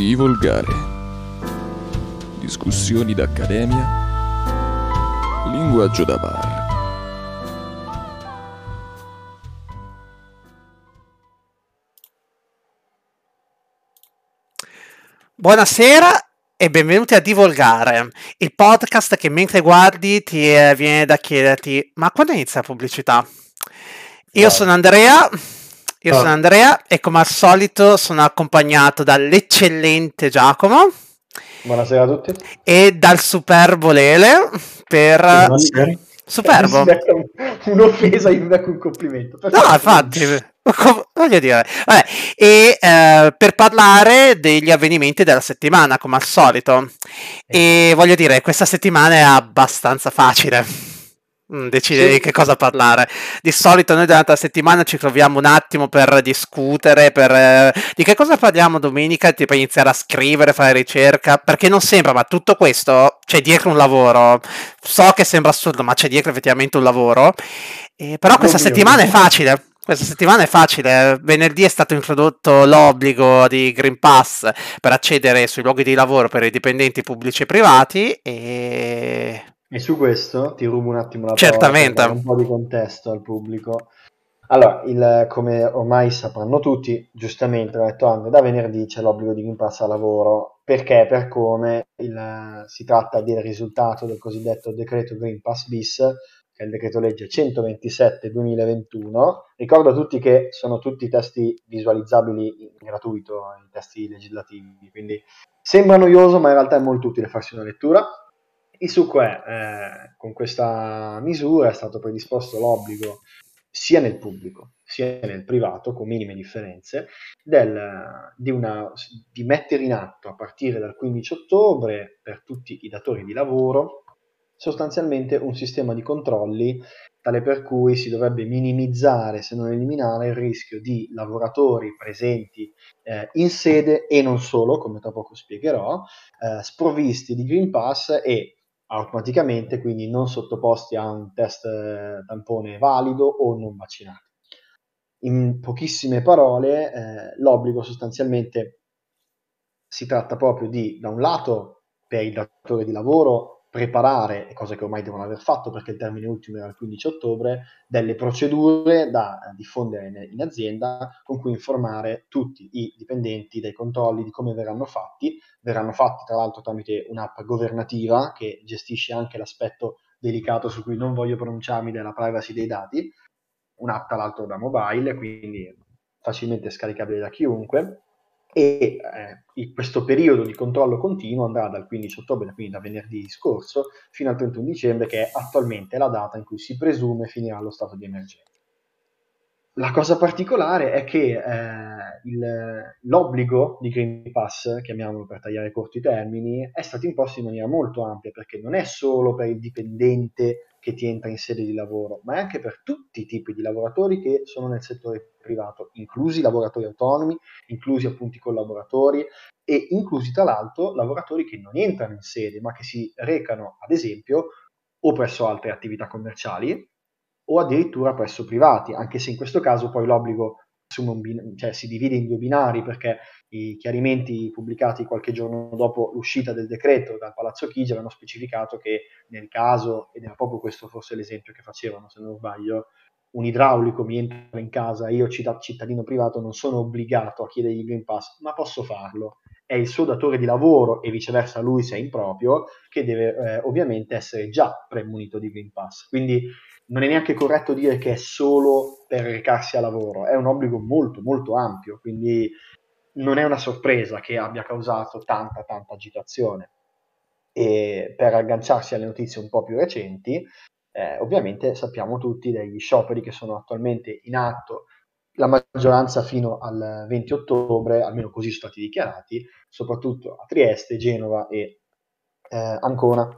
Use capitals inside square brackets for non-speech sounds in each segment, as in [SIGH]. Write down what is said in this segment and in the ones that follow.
Di volgare. Discussioni d'accademia. Linguaggio da bar. Buonasera e benvenuti a Divolgare, il podcast che mentre guardi ti eh, viene da chiederti ma quando inizia la pubblicità? Io sono Andrea, io sono Andrea e come al solito sono accompagnato dall'eccellente Giacomo Buonasera a tutti. e dal superbo Lele per... Buonasera. Superbo. [LAUGHS] Un'offesa, io mi becco un complimento. No, infatti, voglio dire, vabbè, e eh, per parlare degli avvenimenti della settimana, come al solito, e voglio dire, questa settimana è abbastanza facile decidere Sì. di che cosa parlare. Di solito noi durante la settimana ci troviamo un attimo per discutere, per eh, di che cosa parliamo domenica, tipo iniziare a scrivere, fare ricerca, perché non sembra, ma tutto questo c'è dietro un lavoro. So che sembra assurdo, ma c'è dietro effettivamente un lavoro. Eh, però questa Ovvio. settimana è facile. Questa settimana è facile. Venerdì è stato introdotto l'obbligo di Green Pass per accedere sui luoghi di lavoro per i dipendenti pubblici e privati e E su questo ti rubo un attimo la Certamente. parola per dare un po' di contesto al pubblico. Allora, il- come ormai sapranno tutti, giustamente ho detto Andre, da venerdì c'è l'obbligo di Green Pass al lavoro. Perché? Per come il- si tratta del risultato del cosiddetto decreto Green Pass bis, che è il decreto legge 127-2021. Ricordo a tutti che sono tutti testi visualizzabili in gratuito, i testi legislativi, quindi sembra noioso, ma in realtà è molto utile farsi una lettura. Il succo è, eh, con questa misura è stato predisposto l'obbligo sia nel pubblico sia nel privato, con minime differenze, del- di, una- di mettere in atto a partire dal 15 ottobre per tutti i datori di lavoro sostanzialmente un sistema di controlli tale per cui si dovrebbe minimizzare, se non eliminare, il rischio di lavoratori presenti eh, in sede e non solo, come tra poco spiegherò, eh, sprovvisti di Green Pass e automaticamente quindi non sottoposti a un test eh, tampone valido o non vaccinati. In pochissime parole, eh, l'obbligo sostanzialmente si tratta proprio di, da un lato, per il datore di lavoro, preparare, cosa che ormai devono aver fatto perché il termine ultimo era il 15 ottobre, delle procedure da eh, diffondere in, in azienda con cui informare tutti i dipendenti dei controlli di come verranno fatti. Verranno fatti tra l'altro tramite un'app governativa che gestisce anche l'aspetto delicato su cui non voglio pronunciarmi della privacy dei dati, un'app tra l'altro da mobile, quindi facilmente scaricabile da chiunque. E eh, questo periodo di controllo continuo andrà dal 15 ottobre, quindi da venerdì scorso, fino al 31 dicembre, che è attualmente la data in cui si presume finirà lo stato di emergenza. La cosa particolare è che eh, il- l'obbligo di Green Pass, chiamiamolo per tagliare corti i termini, è stato imposto in maniera molto ampia perché non è solo per il dipendente che ti entra in sede di lavoro, ma è anche per tutti i tipi di lavoratori che sono nel settore privato, inclusi lavoratori autonomi, inclusi appunto i collaboratori e inclusi tra l'altro lavoratori che non entrano in sede, ma che si recano ad esempio o presso altre attività commerciali o addirittura presso privati, anche se in questo caso poi l'obbligo bin- cioè, si divide in due binari perché i chiarimenti pubblicati qualche giorno dopo l'uscita del decreto dal Palazzo Chigi avevano specificato che nel caso, ed era proprio questo forse l'esempio che facevano se non sbaglio, un idraulico mi entra in casa, io citt- cittadino privato non sono obbligato a chiedergli il Green Pass, ma posso farlo. È il suo datore di lavoro e viceversa lui se è improprio che deve eh, ovviamente essere già premunito di Green Pass. Quindi non è neanche corretto dire che è solo per recarsi a lavoro, è un obbligo molto molto ampio, quindi non è una sorpresa che abbia causato tanta tanta agitazione. E per agganciarsi alle notizie un po' più recenti, eh, ovviamente sappiamo tutti degli scioperi che sono attualmente in atto, la maggioranza fino al 20 ottobre, almeno così sono stati dichiarati, soprattutto a Trieste, Genova e eh, Ancona,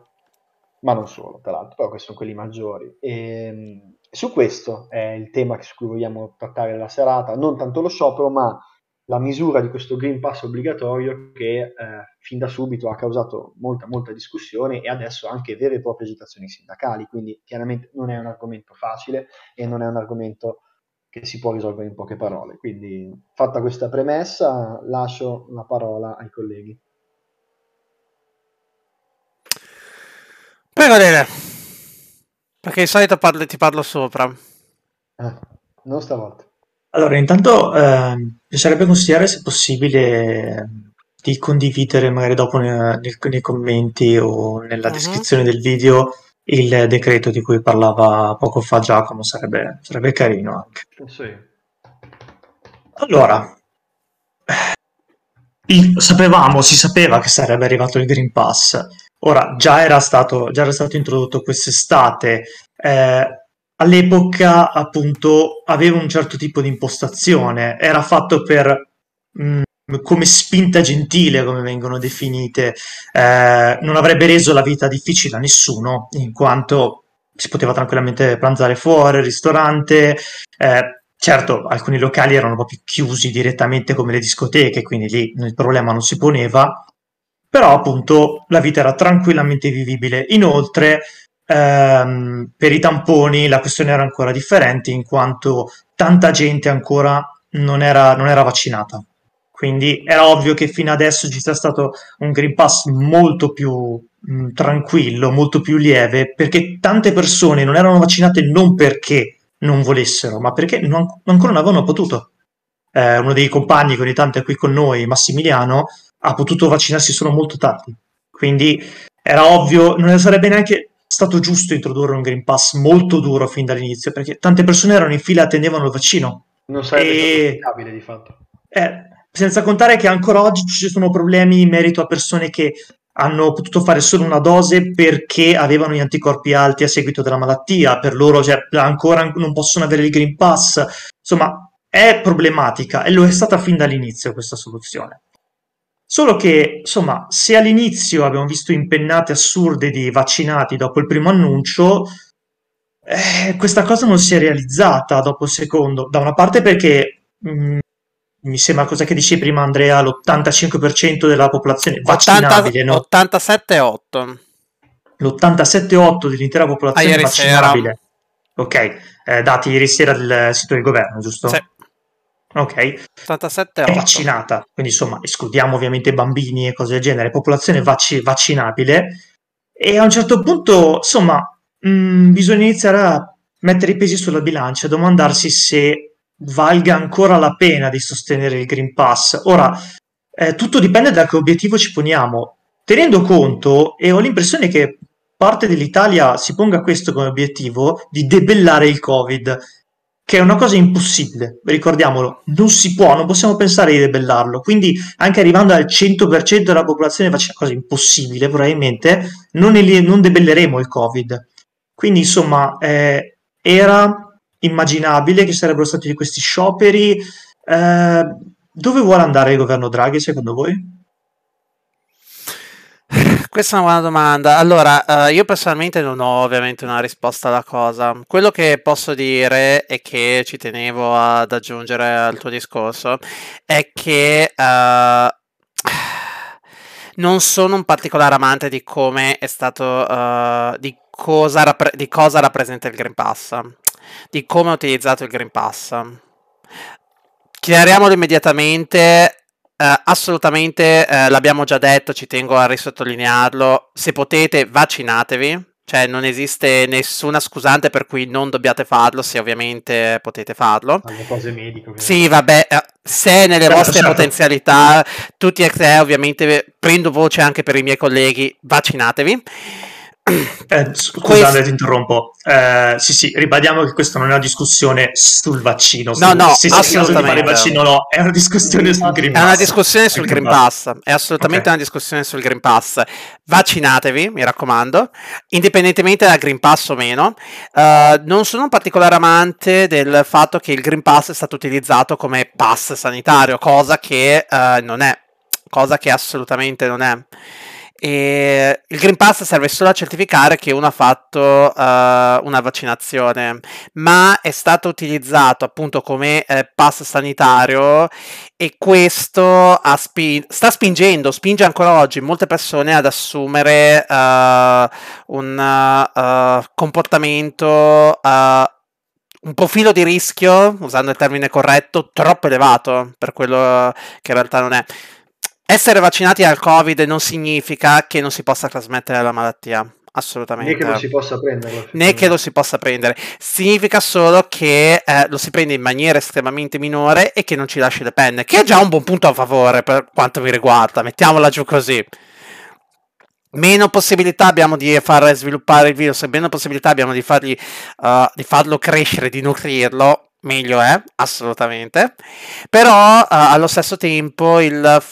ma non solo, tra l'altro, però questi sono quelli maggiori. E, su questo è il tema su cui vogliamo trattare la serata, non tanto lo sciopero, ma la misura di questo Green Pass obbligatorio che eh, fin da subito ha causato molta, molta discussione e adesso anche vere e proprie agitazioni sindacali, quindi chiaramente non è un argomento facile e non è un argomento che si può risolvere in poche parole. Quindi, fatta questa premessa, lascio la parola ai colleghi. Prego, Dele. Perché di solito parlo, ti parlo sopra. Eh, non stavolta. Allora, intanto eh, piacerebbe consigliare se possibile di condividere magari dopo nei, nei commenti o nella uh-huh. descrizione del video il decreto di cui parlava poco fa Giacomo, sarebbe, sarebbe carino anche. Sì. Allora, sapevamo, si sapeva che sarebbe arrivato il Green Pass. Ora, già era stato, già era stato introdotto quest'estate. Eh, all'epoca, appunto, aveva un certo tipo di impostazione. Era fatto per mh, mm, come spinta gentile, come vengono definite, eh, non avrebbe reso la vita difficile a nessuno, in quanto si poteva tranquillamente pranzare fuori, al ristorante. Eh, certo, alcuni locali erano proprio chiusi direttamente come le discoteche, quindi lì il problema non si poneva, però appunto la vita era tranquillamente vivibile. Inoltre, ehm, per i tamponi la questione era ancora differente, in quanto tanta gente ancora non era, non era vaccinata. Quindi era ovvio che fino adesso ci sia stato un Green Pass molto più mh, tranquillo, molto più lieve, perché tante persone non erano vaccinate non perché non volessero, ma perché non, ancora non avevano potuto. Eh, uno dei compagni che ogni tanto è qui con noi, Massimiliano, ha potuto vaccinarsi solo molto tardi. Quindi era ovvio, non sarebbe neanche stato giusto introdurre un Green Pass molto duro fin dall'inizio, perché tante persone erano in fila e attendevano il vaccino. Non sarebbe e... stato di fatto. Eh, senza contare che ancora oggi ci sono problemi in merito a persone che hanno potuto fare solo una dose perché avevano gli anticorpi alti a seguito della malattia, per loro cioè, ancora non possono avere il Green Pass. Insomma, è problematica e lo è stata fin dall'inizio questa soluzione. Solo che, insomma, se all'inizio abbiamo visto impennate assurde di vaccinati dopo il primo annuncio, eh, questa cosa non si è realizzata dopo il secondo. Da una parte perché mh, mm, mi sembra cosa che dicevi prima Andrea, l'85% della popolazione vaccinabile, 80, no? 87,8. L'87,8% dell'intera popolazione ah, vaccinabile. Sera. Ok, eh, dati ieri sera del sito del governo, giusto? Sì. Ok, 87, è vaccinata, quindi insomma escludiamo ovviamente bambini e cose del genere, popolazione vac- vaccinabile. E a un certo punto insomma mh, mm, bisogna iniziare a mettere i pesi sulla bilancia, domandarsi se valga ancora la pena di sostenere il Green Pass. Ora, eh, tutto dipende da che obiettivo ci poniamo. Tenendo conto, e ho l'impressione che parte dell'Italia si ponga questo come obiettivo, di debellare il Covid, che è una cosa impossibile, ricordiamolo, non si può, non possiamo pensare di debellarlo, quindi anche arrivando al 100% della popolazione faccia cosa impossibile, probabilmente, non, non debelleremo il Covid. Quindi, insomma, eh, era immaginabile che sarebbero stati questi scioperi. Eh, dove vuole andare il governo Draghi secondo voi? Questa è una buona domanda. Allora, uh, io personalmente non ho ovviamente una risposta alla cosa. Quello che posso dire e che ci tenevo ad aggiungere al tuo discorso è che uh, non sono un particolare amante di come è stato, uh, di, cosa rappre- di cosa rappresenta il Green Pass di come ha utilizzato il Green Pass. Chiariamolo immediatamente. Uh, assolutamente, uh, l'abbiamo già detto, ci tengo a risottolinearlo. Se potete, vaccinatevi. Cioè, non esiste nessuna scusante per cui non dobbiate farlo, se ovviamente potete farlo. Alle cose mediche. Sì, vabbè, uh, se nelle certo, vostre certo. potenzialità, tutti e tre, ovviamente, prendo voce anche per i miei colleghi, vaccinatevi. Eh, scusate, questo... ti interrompo. Eh, sì, sì, ribadiamo che questa non è una discussione sul vaccino. No, no, se assolutamente. Fare vaccino, no, è una discussione sul Green Pass. È una discussione sul Green Pass. È assolutamente okay. una discussione sul Green Pass. Vaccinatevi, mi raccomando, indipendentemente dal Green Pass o meno. Uh, non sono un particolare amante del fatto che il Green Pass è stato utilizzato come pass sanitario, cosa che uh, non è. Cosa che assolutamente non è. E il Green Pass serve solo a certificare che uno ha fatto uh, una vaccinazione, ma è stato utilizzato appunto come eh, pass sanitario e questo spin- sta spingendo, spinge ancora oggi molte persone ad assumere uh, un uh, comportamento un profilo di rischio, usando il termine corretto, troppo elevato per quello che in realtà non è. Essere vaccinati al Covid non significa che non si possa trasmettere la malattia. Assolutamente. Né che lo si possa prendere. Né che lo si possa prendere. Significa solo che eh, lo si prende in maniera estremamente minore e che non ci lasci le penne, che è già un buon punto a favore per quanto mi riguarda. Mettiamola giù così meno possibilità abbiamo di far sviluppare il virus e meno possibilità abbiamo di, fargli, uh, di farlo crescere, di nutrirlo, meglio è, assolutamente. Però uh, allo stesso tempo il...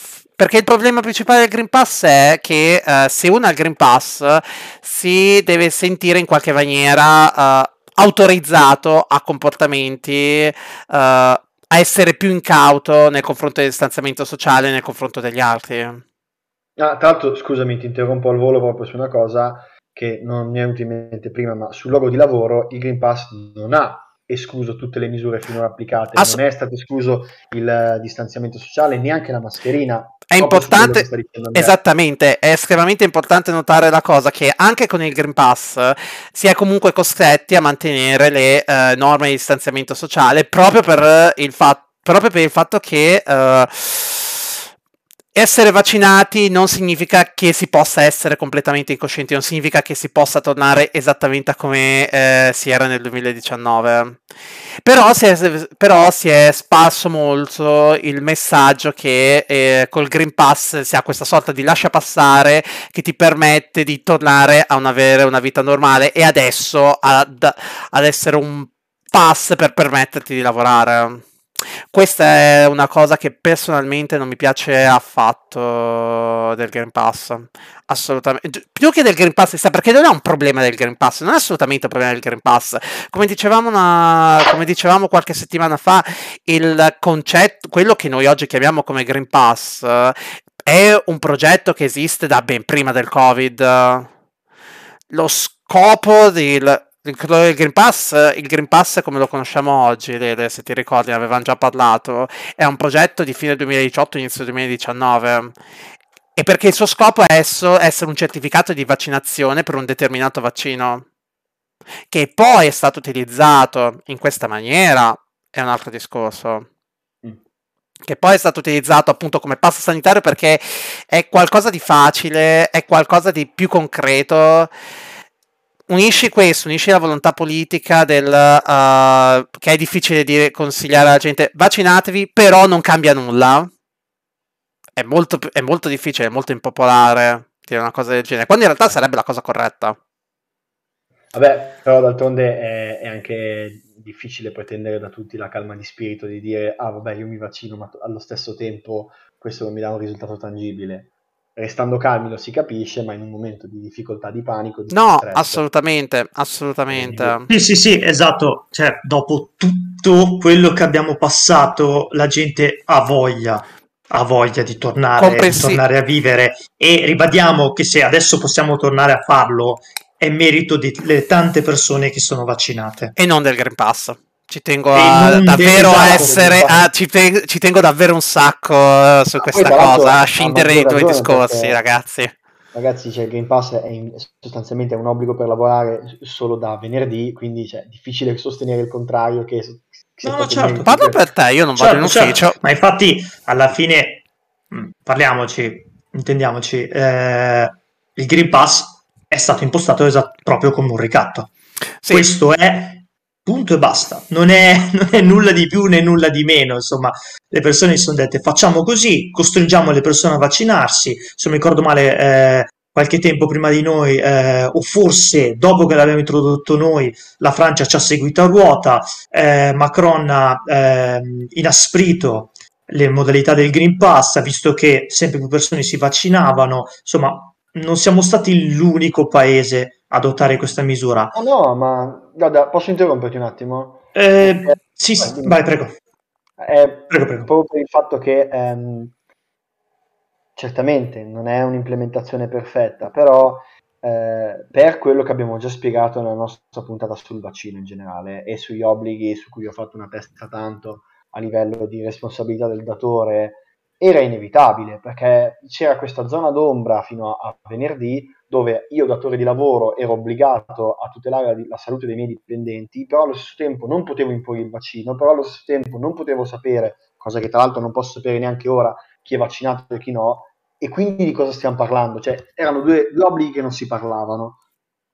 Perché il problema principale del Green Pass è che uh, se uno ha il Green Pass si deve sentire in qualche maniera autorizzato a comportamenti a essere più incauto nel confronto del distanziamento sociale nei confronto degli altri. Ah, tra l'altro, scusami, ti interrompo al volo proprio su una cosa che non mi è venuta in mente prima, ma sul luogo di lavoro il Green Pass non ha escluso tutte le misure finora applicate, Ass- non è stato escluso il distanziamento sociale, neanche la mascherina. È importante, esattamente, è estremamente importante notare la cosa che anche con il Green Pass si è comunque costretti a mantenere le uh, norme di distanziamento sociale proprio per il, fa- proprio per il fatto che... Uh, essere vaccinati non significa che si possa essere completamente incoscienti, non significa che si possa tornare esattamente a come eh, si era nel 2019. Però si, è, però si è sparso molto il messaggio che eh, col Green Pass si ha questa sorta di lascia passare che ti permette di tornare a avere una vita normale e adesso ad, ad essere un pass per permetterti di lavorare. Questa è una cosa che personalmente non mi piace affatto del Green Pass. Assolutamente. Più che del Green Pass, perché non è un problema del Green Pass, non è assolutamente un problema del Green Pass. Come dicevamo, una, come dicevamo qualche settimana fa, il concetto, quello che noi oggi chiamiamo come Green Pass, è un progetto che esiste da ben prima del Covid. Lo scopo del il, Green Pass, il Green Pass come lo conosciamo oggi, Lele, se ti ricordi, ne avevamo già parlato, è un progetto di fine 2018, inizio 2019. E perché il suo scopo è essere un certificato di vaccinazione per un determinato vaccino, che poi è stato utilizzato in questa maniera, è un altro discorso mm. che poi è stato utilizzato appunto come passo sanitario perché è qualcosa di facile, è qualcosa di più concreto unisci questo, unisci la volontà politica del, uh, che è difficile dire, consigliare alla gente vaccinatevi, però non cambia nulla. È molto, è molto difficile, è molto impopolare dire una cosa del genere, quando in realtà sarebbe la cosa corretta. Vabbè, però d'altronde è, è anche difficile pretendere da tutti la calma di spirito di dire ah vabbè io mi vaccino ma allo stesso tempo questo non mi dà un risultato tangibile restando calmi lo si capisce, ma in un momento di difficoltà, di panico. Di no, stress, assolutamente, assolutamente. Sì, sì, sì, esatto. Cioè, dopo tutto quello che abbiamo passato, la gente ha voglia. Ha voglia di tornare, Comprensi- di tornare a vivere e ribadiamo che se adesso possiamo tornare a farlo è merito delle tante persone che sono vaccinate e non del Green Pass. Ci tengo a, davvero a essere, a, ci, te, ci, tengo davvero un sacco uh, su questa cosa, a scindere i due discorsi, ragazzi. Ragazzi, cioè, il Green Pass è in, sostanzialmente un obbligo per lavorare solo da venerdì, quindi cioè, è difficile sostenere il contrario. Che, che no, no, certo. Parlo per te, io non certo, vado in certo. ufficio. Ma infatti, alla fine, mm, parliamoci, intendiamoci, eh, il Green Pass è stato impostato esatto, proprio come un ricatto. Sì. Questo è punto e basta, non è, [LAUGHS] non è, nulla di più né nulla di meno, insomma, le persone si sono dette facciamo così, costringiamo le persone a vaccinarsi, se non mi ricordo male eh, qualche tempo prima di noi, eh, o forse dopo che l'abbiamo introdotto noi, la Francia ci ha seguito a ruota, eh, Macron ha ehm, inasprito le modalità del Green Pass, visto che sempre più persone si vaccinavano, insomma, non siamo stati l'unico paese a adottare questa misura. Ah no, ma guarda, posso interromperti un attimo? Eh, eh, sì, sì, vai, prego. È prego, prego. Proprio per il fatto che ehm, certamente non è un'implementazione perfetta, però eh, per quello che abbiamo già spiegato nella nostra puntata sul vaccino in generale e sugli obblighi su cui ho fatto una testa tanto a livello di responsabilità del datore, era inevitabile perché c'era questa zona d'ombra fino a, a venerdì dove io datore di lavoro ero obbligato a tutelare la, la salute dei miei dipendenti, però allo stesso tempo non potevo imporre il vaccino, però allo stesso tempo non potevo sapere, cosa che tra l'altro non posso sapere neanche ora, chi è vaccinato e chi no, e quindi di cosa stiamo parlando? Cioè, erano due, due obblighi che non si parlavano.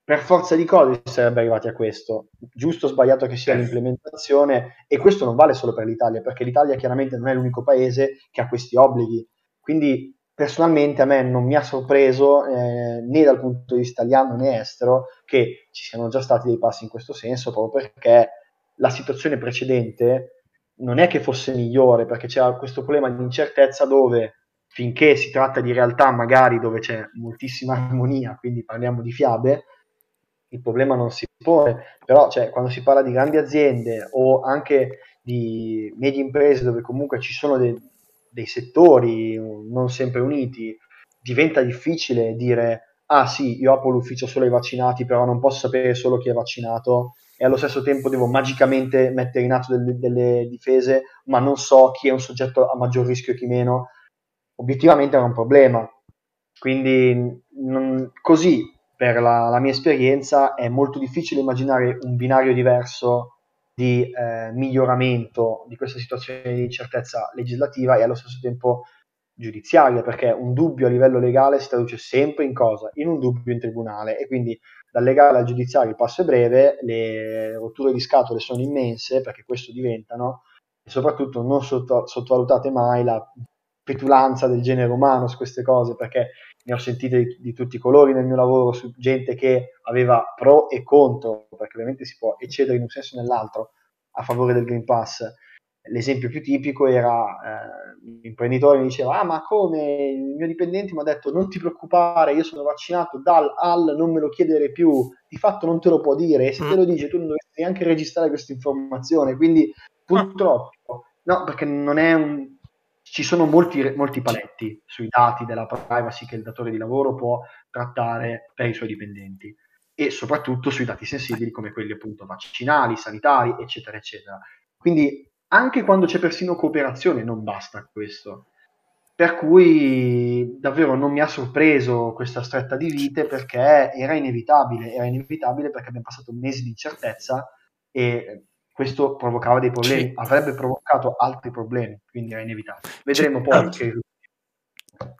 Per forza di cose si sarebbe arrivati a questo, giusto o sbagliato che sia l'implementazione, e questo non vale solo per l'Italia, perché l'Italia chiaramente non è l'unico paese che ha questi obblighi. Quindi personalmente a me non mi ha sorpreso eh, né dal punto di vista italiano né estero che ci siano già stati dei passi in questo senso, proprio perché la situazione precedente non è che fosse migliore, perché c'era questo problema di incertezza dove finché si tratta di realtà magari dove c'è moltissima armonia, quindi parliamo di fiabe, il problema non si pone, però cioè, quando si parla di grandi aziende o anche di medie imprese dove comunque ci sono dei, dei settori non sempre uniti, diventa difficile dire ah sì, io apro l'ufficio solo ai vaccinati, però non posso sapere solo chi è vaccinato e allo stesso tempo devo magicamente mettere in atto delle, delle difese, ma non so chi è un soggetto a maggior rischio e chi meno. Obiettivamente era un problema. Quindi non, così, per la, la, mia esperienza, è molto difficile immaginare un binario diverso di eh, miglioramento di questa situazione di incertezza legislativa e allo stesso tempo giudiziaria, perché un dubbio a livello legale si traduce sempre in cosa? In un dubbio in tribunale e quindi dal legale al giudiziario il passo è breve, le rotture di scatole sono immense perché questo diventano e soprattutto non sotto, sottovalutate mai la petulanza del genere umano su queste cose perché ne ho sentite di, di, tutti i colori nel mio lavoro su gente che aveva pro e contro, perché ovviamente si può eccedere in un senso o nell'altro a favore del Green Pass. L'esempio più tipico era eh, l'imprenditore mi diceva: Ah, ma come il mio dipendente mi ha detto non ti preoccupare, io sono vaccinato dal al, non me lo chiedere più. Di fatto non te lo può dire, e se te lo dice, tu non dovresti neanche registrare questa informazione. Quindi, purtroppo, no, perché non è un, ci sono molti, molti paletti sui dati della privacy che il datore di lavoro può trattare per i suoi dipendenti e soprattutto sui dati sensibili come quelli appunto vaccinali, sanitari, eccetera, eccetera. Quindi anche quando c'è persino cooperazione non basta questo. Per cui davvero non mi ha sorpreso questa stretta di vite perché era inevitabile, era inevitabile perché abbiamo passato mesi di incertezza e questo provocava dei problemi, avrebbe provocato altri problemi, quindi era inevitabile. Vedremo poi che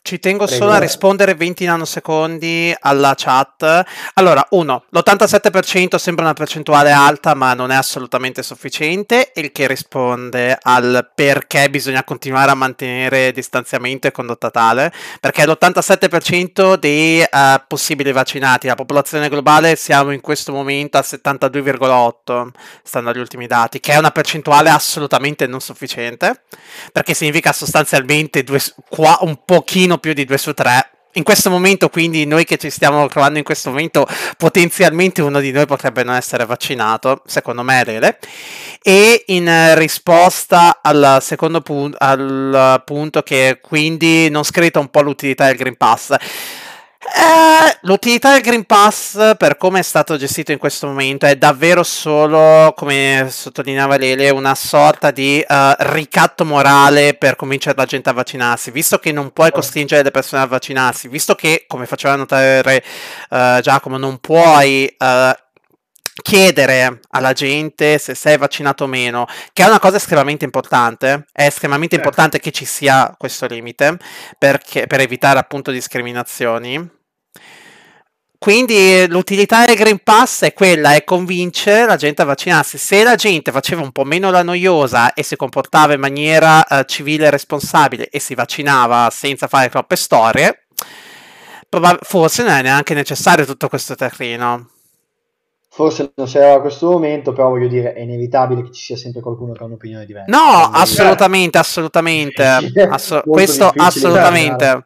ci tengo Prego. solo a rispondere 20 nanosecondi alla chat. Allora, uno, l'87% sembra una percentuale alta, ma non è assolutamente sufficiente. Il che risponde al perché bisogna continuare a mantenere distanziamento e condotta tale. Perché l'87% dei uh, possibili vaccinati, la popolazione globale, siamo in questo momento al 72,8, stando agli ultimi dati, che è una percentuale assolutamente non sufficiente. Perché significa sostanzialmente due, qua, un po' pochino più di 2 su 3 in questo momento, quindi noi che ci stiamo trovando in questo momento, potenzialmente uno di noi potrebbe non essere vaccinato, secondo me Rele. E in risposta al secondo punto, al punto che quindi non scritto un po' l'utilità del Green Pass. Eh, l'utilità del Green Pass, per come è stato gestito in questo momento, è davvero solo, come sottolineava Lele, una sorta di uh, ricatto morale per convincere la gente a vaccinarsi. Visto che non puoi costringere le persone a vaccinarsi, visto che, come faceva notare uh, Giacomo, non puoi uh, chiedere alla gente se sei vaccinato o meno, che è una cosa estremamente importante, è estremamente certo. importante che ci sia questo limite perché, per evitare appunto discriminazioni. Quindi l'utilità del Green Pass è quella, è convincere la gente a vaccinarsi. Se la gente faceva un po' meno la noiosa e si comportava in maniera uh, civile e responsabile e si vaccinava senza fare troppe storie, probab- forse non è neanche necessario tutto questo terreno. Forse non serve a questo momento, però voglio dire, è inevitabile che ci sia sempre qualcuno che ha un'opinione diversa. No, assolutamente, assolutamente. [LAUGHS] Asso- questo assolutamente.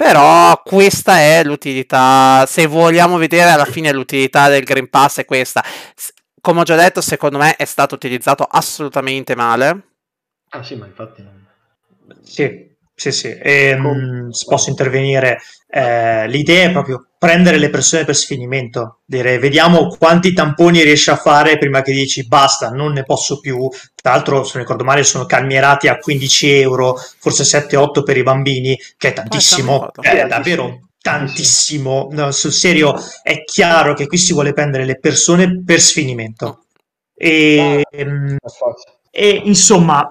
Però questa è l'utilità, se vogliamo vedere alla fine l'utilità del Green Pass è questa. Come ho già detto, secondo me è stato utilizzato assolutamente male. Ah sì, ma infatti... Sì, sì, sì. E, ehm, se posso intervenire, eh, l'idea è proprio prendere le persone per sfinimento, dire vediamo quanti tamponi riesci a fare prima che dici basta, non ne posso più. Tra l'altro, se non ricordo male, sono calmierati a 15 euro, forse 7-8 per i bambini, che è tantissimo, ah, è davvero tantissimo. No, sul serio, è chiaro che qui si vuole prendere le persone per sfinimento. E, ehm, e insomma,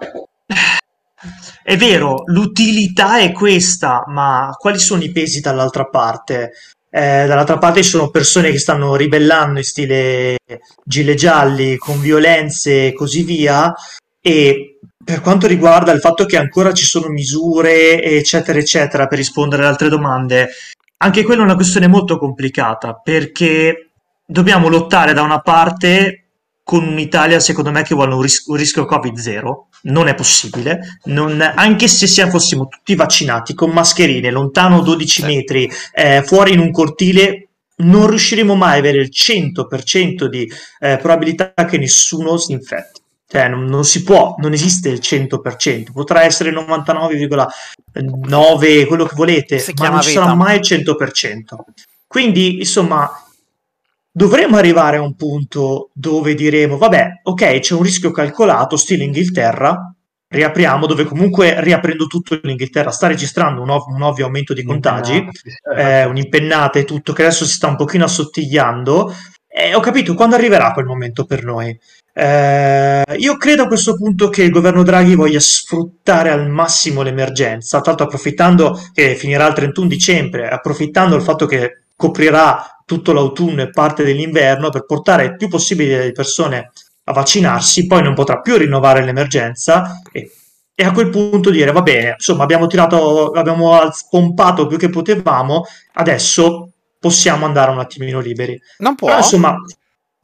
è vero, l'utilità è questa, ma quali sono i pesi dall'altra parte? Eh, dall'altra parte ci sono persone che stanno ribellando in stile gilet gialli con violenze e così via e per quanto riguarda il fatto che ancora ci sono misure eccetera eccetera per rispondere ad altre domande anche quella è una questione molto complicata perché dobbiamo lottare da una parte con un'Italia secondo me che vuole un, ris- un rischio Covid zero. Non è possibile, non, anche se siamo, fossimo tutti vaccinati con mascherine, lontano 12 metri, eh, fuori in un cortile, non riusciremo mai a avere il 100% di eh, probabilità che nessuno si infetti. Cioè, non, non, si può, non esiste il 100%, potrà essere il 99,9, quello che volete, si ma non ci sarà mai il 100%. Quindi, insomma, dovremmo arrivare a un punto dove diremo, vabbè, ok, c'è un rischio calcolato, stile Inghilterra, riapriamo, dove comunque riaprendo tutto l'Inghilterra sta registrando un, ov- un ovvio aumento di contagi, eh, un'impennata e tutto, che adesso si sta un pochino assottigliando. E ho capito quando arriverà quel momento per noi. Eh, io credo a questo punto che il governo Draghi voglia sfruttare al massimo l'emergenza, l'altro approfittando che finirà il 31 dicembre, approfittando del fatto che coprirà tutto l'autunno e parte dell'inverno per portare il più possibile le persone a vaccinarsi, poi non potrà più rinnovare l'emergenza e, e a quel punto dire va bene, insomma abbiamo tirato, abbiamo pompato più che potevamo, adesso possiamo andare un attimino liberi. Non può. Però, insomma,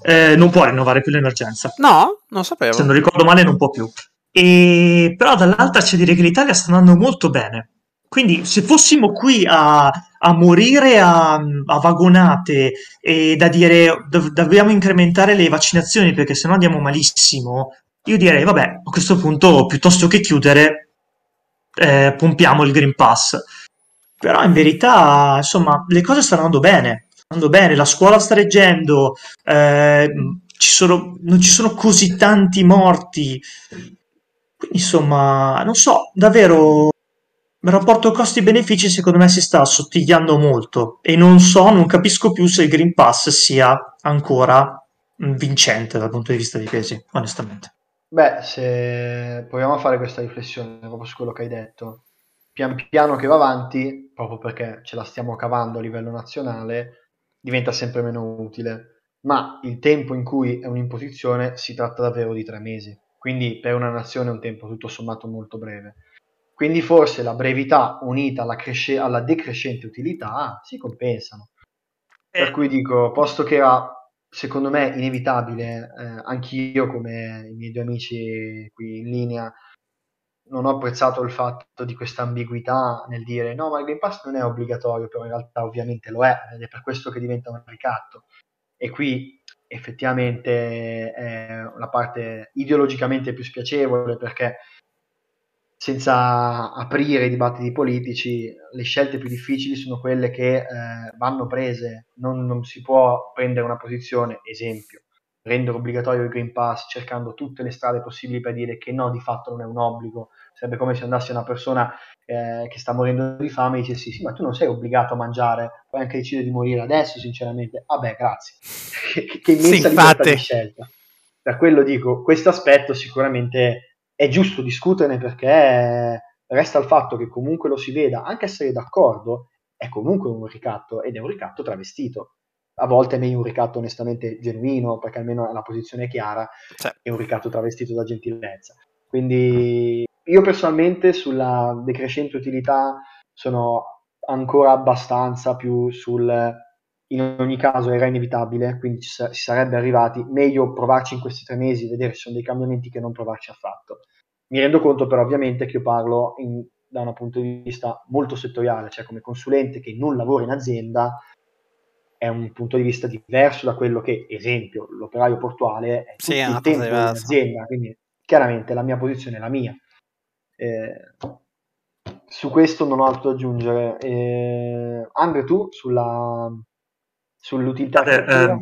eh, non può rinnovare più l'emergenza. No, non sapevo. Se non ricordo male non può più. E, però dall'altra c'è dire che l'Italia sta andando molto bene. Quindi se fossimo qui a, a morire a, a, vagonate e da dire dov- dobbiamo incrementare le vaccinazioni perché sennò andiamo malissimo, io direi vabbè, a questo punto piuttosto che chiudere, eh, pompiamo il Green Pass. Però in verità, insomma, le cose stanno andando bene, andando bene, la scuola sta reggendo, eh, ci sono, non ci sono così tanti morti. Quindi, insomma, non so, davvero il rapporto costi-benefici secondo me si sta assottigliando molto e non so, non capisco più se il Green Pass sia ancora vincente dal punto di vista dei pesi, onestamente. Beh, se proviamo a fare questa riflessione proprio su quello che hai detto, pian piano che va avanti, proprio perché ce la stiamo cavando a livello nazionale, diventa sempre meno utile. Ma il tempo in cui è un'imposizione si tratta davvero di tre mesi, quindi per una nazione è un tempo tutto sommato molto breve quindi forse la brevità unita alla, cresce- alla decrescente utilità si compensano. Eh. Per cui dico, posto che era secondo me inevitabile, eh, anch'io come i miei due amici qui in linea, non ho apprezzato il fatto di questa ambiguità nel dire no, ma il Green Pass non è obbligatorio, però in realtà ovviamente lo è, ed è per questo che diventa un ricatto. E qui effettivamente è la parte ideologicamente più spiacevole perché senza aprire i dibattiti politici, le scelte più difficili sono quelle che eh, vanno prese, non, non, si può prendere una posizione, esempio, rendere obbligatorio il Green Pass cercando tutte le strade possibili per dire che no, di fatto non è un obbligo, sarebbe come se andassi una persona eh, che sta morendo di fame e dice sì, sì, ma tu non sei obbligato a mangiare, puoi anche decidere di morire adesso, sinceramente, vabbè, grazie, [LAUGHS] che, che immensa sì, libertà di scelta. Per quello dico, questo aspetto sicuramente è giusto discuterne perché resta il fatto che comunque lo si veda, anche essere d'accordo, è comunque un ricatto ed è un ricatto travestito. A volte è meglio un ricatto onestamente genuino, perché almeno la posizione è chiara, sì. e un ricatto travestito da gentilezza. Quindi io personalmente sulla decrescente utilità sono ancora abbastanza più sul in ogni caso era inevitabile, quindi ci, si sarebbe arrivati, meglio provarci in questi tre mesi, vedere se sono dei cambiamenti che non provarci affatto. Mi rendo conto però ovviamente che io parlo in, da un punto di vista molto settoriale, cioè come consulente che non lavora in azienda, è un punto di vista diverso da quello che, esempio, l'operaio portuale è sì, tutto il tempo in azienda, quindi chiaramente la mia posizione è la mia. Eh, su questo non ho altro da aggiungere. Eh, Andre, tu sulla, sull'utilità eh,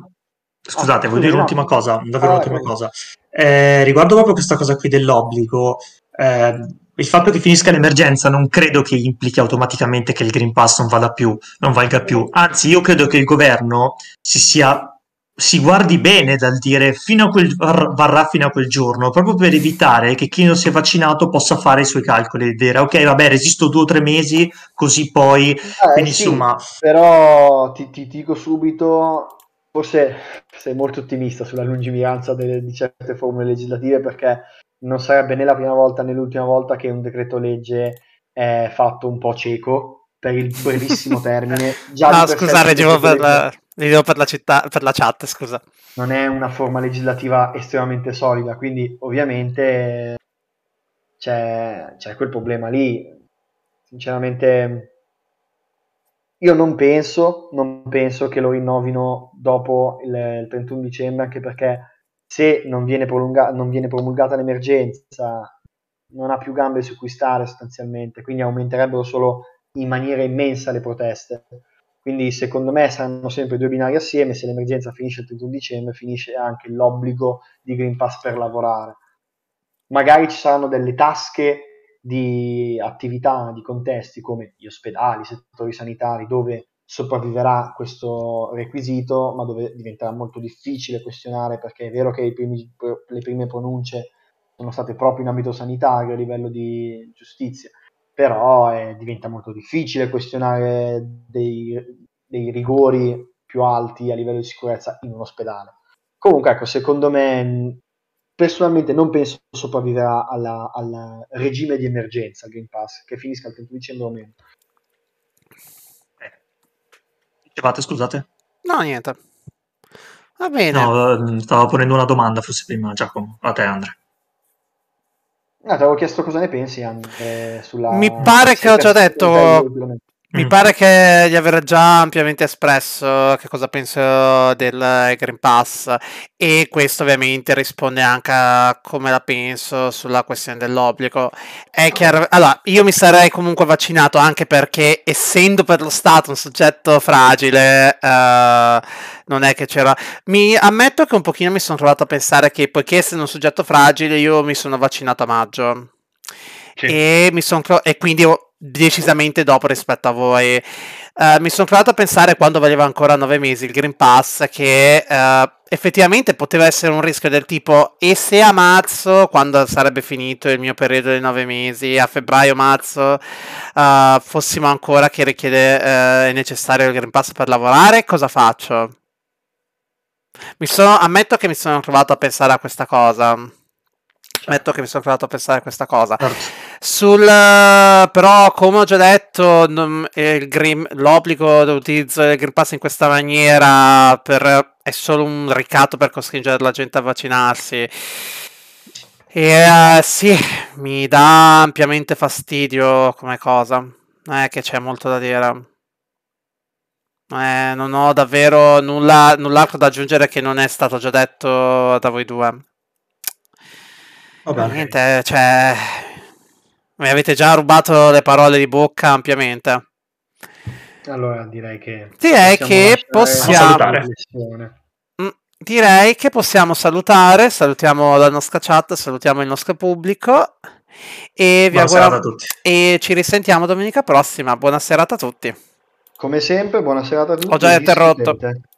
scusate, ah, voglio dire un'ultima cosa, davvero ah, un'ultima cosa. Eh, riguardo proprio questa cosa qui dell'obbligo, eh, il fatto che finisca l'emergenza non credo che implichi automaticamente che il Green Pass non vada più, non valga più. Anzi, io credo che il governo si sia si guardi bene dal dire fino a quel, varrà fino a quel giorno, proprio per evitare che chi non si è vaccinato possa fare i suoi calcoli e dire ok, vabbè, resisto due o tre mesi, così poi. Eh, quindi, sì, insomma. Però ti, ti, dico subito, forse sei molto ottimista sulla lungimiranza delle, di certe formule legislative perché non sarebbe né la prima volta né l'ultima volta che un decreto legge è fatto un po' cieco per il brevissimo [LAUGHS] termine. Già no, scusa, reggevo la, per, la città, per la chat, scusa. Non è una forma legislativa estremamente solida, quindi ovviamente c'è, c'è quel problema lì. Sinceramente, io non penso, non penso che lo rinnovino dopo il, il 31 dicembre, anche perché se non viene, prolunga- non viene promulgata l'emergenza, non ha più gambe su cui stare sostanzialmente, quindi aumenterebbero solo in maniera immensa le proteste. Quindi secondo me saranno sempre due binari assieme, se l'emergenza finisce il 31 dicembre finisce anche l'obbligo di Green Pass per lavorare. Magari ci saranno delle tasche di attività, di contesti come gli ospedali, i settori sanitari, dove sopravviverà questo requisito, ma dove diventerà molto difficile questionare perché è vero che primi, le prime pronunce sono state proprio in ambito sanitario a livello di giustizia, però eh, diventa molto difficile questionare dei, dei, rigori più alti a livello di sicurezza in un ospedale. Comunque, ecco, secondo me, personalmente non penso sopravviverà alla, al regime di emergenza Green Pass, che finisca il 31 dicembre o meno. Dicevate, scusate? No, niente. Va bene. No, eh, stavo ponendo una domanda, forse prima, Giacomo. A te, Andrea. Ah, ti avevo chiesto cosa ne pensi, Andre, sulla... Mi pare che ho già detto... Mi mm. pare che di aver già ampiamente espresso che cosa penso del Green Pass e questo ovviamente risponde anche a come la penso sulla questione dell'obbligo. È chiaro, allora, io mi sarei comunque vaccinato anche perché essendo per lo Stato un soggetto fragile, uh, non è che c'era... Mi ammetto che un pochino mi sono trovato a pensare che poiché essendo un soggetto fragile io mi sono vaccinato a maggio. Sì. E, mi son, e quindi decisamente dopo rispetto a voi. Uh, mi sono trovato a pensare quando valeva ancora 9 mesi il Green Pass che uh, effettivamente poteva essere un rischio del tipo e se a marzo, quando sarebbe finito il mio periodo di 9 mesi, a febbraio-marzo uh, fossimo ancora che richiede, è necessario il Green Pass per lavorare, cosa faccio? Mi sono, ammetto che mi sono trovato a pensare a questa cosa. Ammetto che mi sono trovato a pensare a questa cosa. Sul, però, come ho già detto, green, l'obbligo dell'utilizzo del Green Pass in questa maniera per, è solo un ricatto per costringere la gente a vaccinarsi. E uh, sì, mi dà ampiamente fastidio come cosa. Non è che c'è molto da dire. Eh, non ho davvero nulla, null'altro da aggiungere che non è stato già detto da voi due. Vabbè. Niente, cioè, mi avete già rubato le parole di bocca ampiamente. Allora direi che direi che possiamo mm, direi che possiamo salutare. Salutiamo la nostra chat, salutiamo il nostro pubblico e vi auguriamo e ci risentiamo domenica prossima. Buona serata a tutti. Come sempre, buona serata a tutti. Ho già interrotto.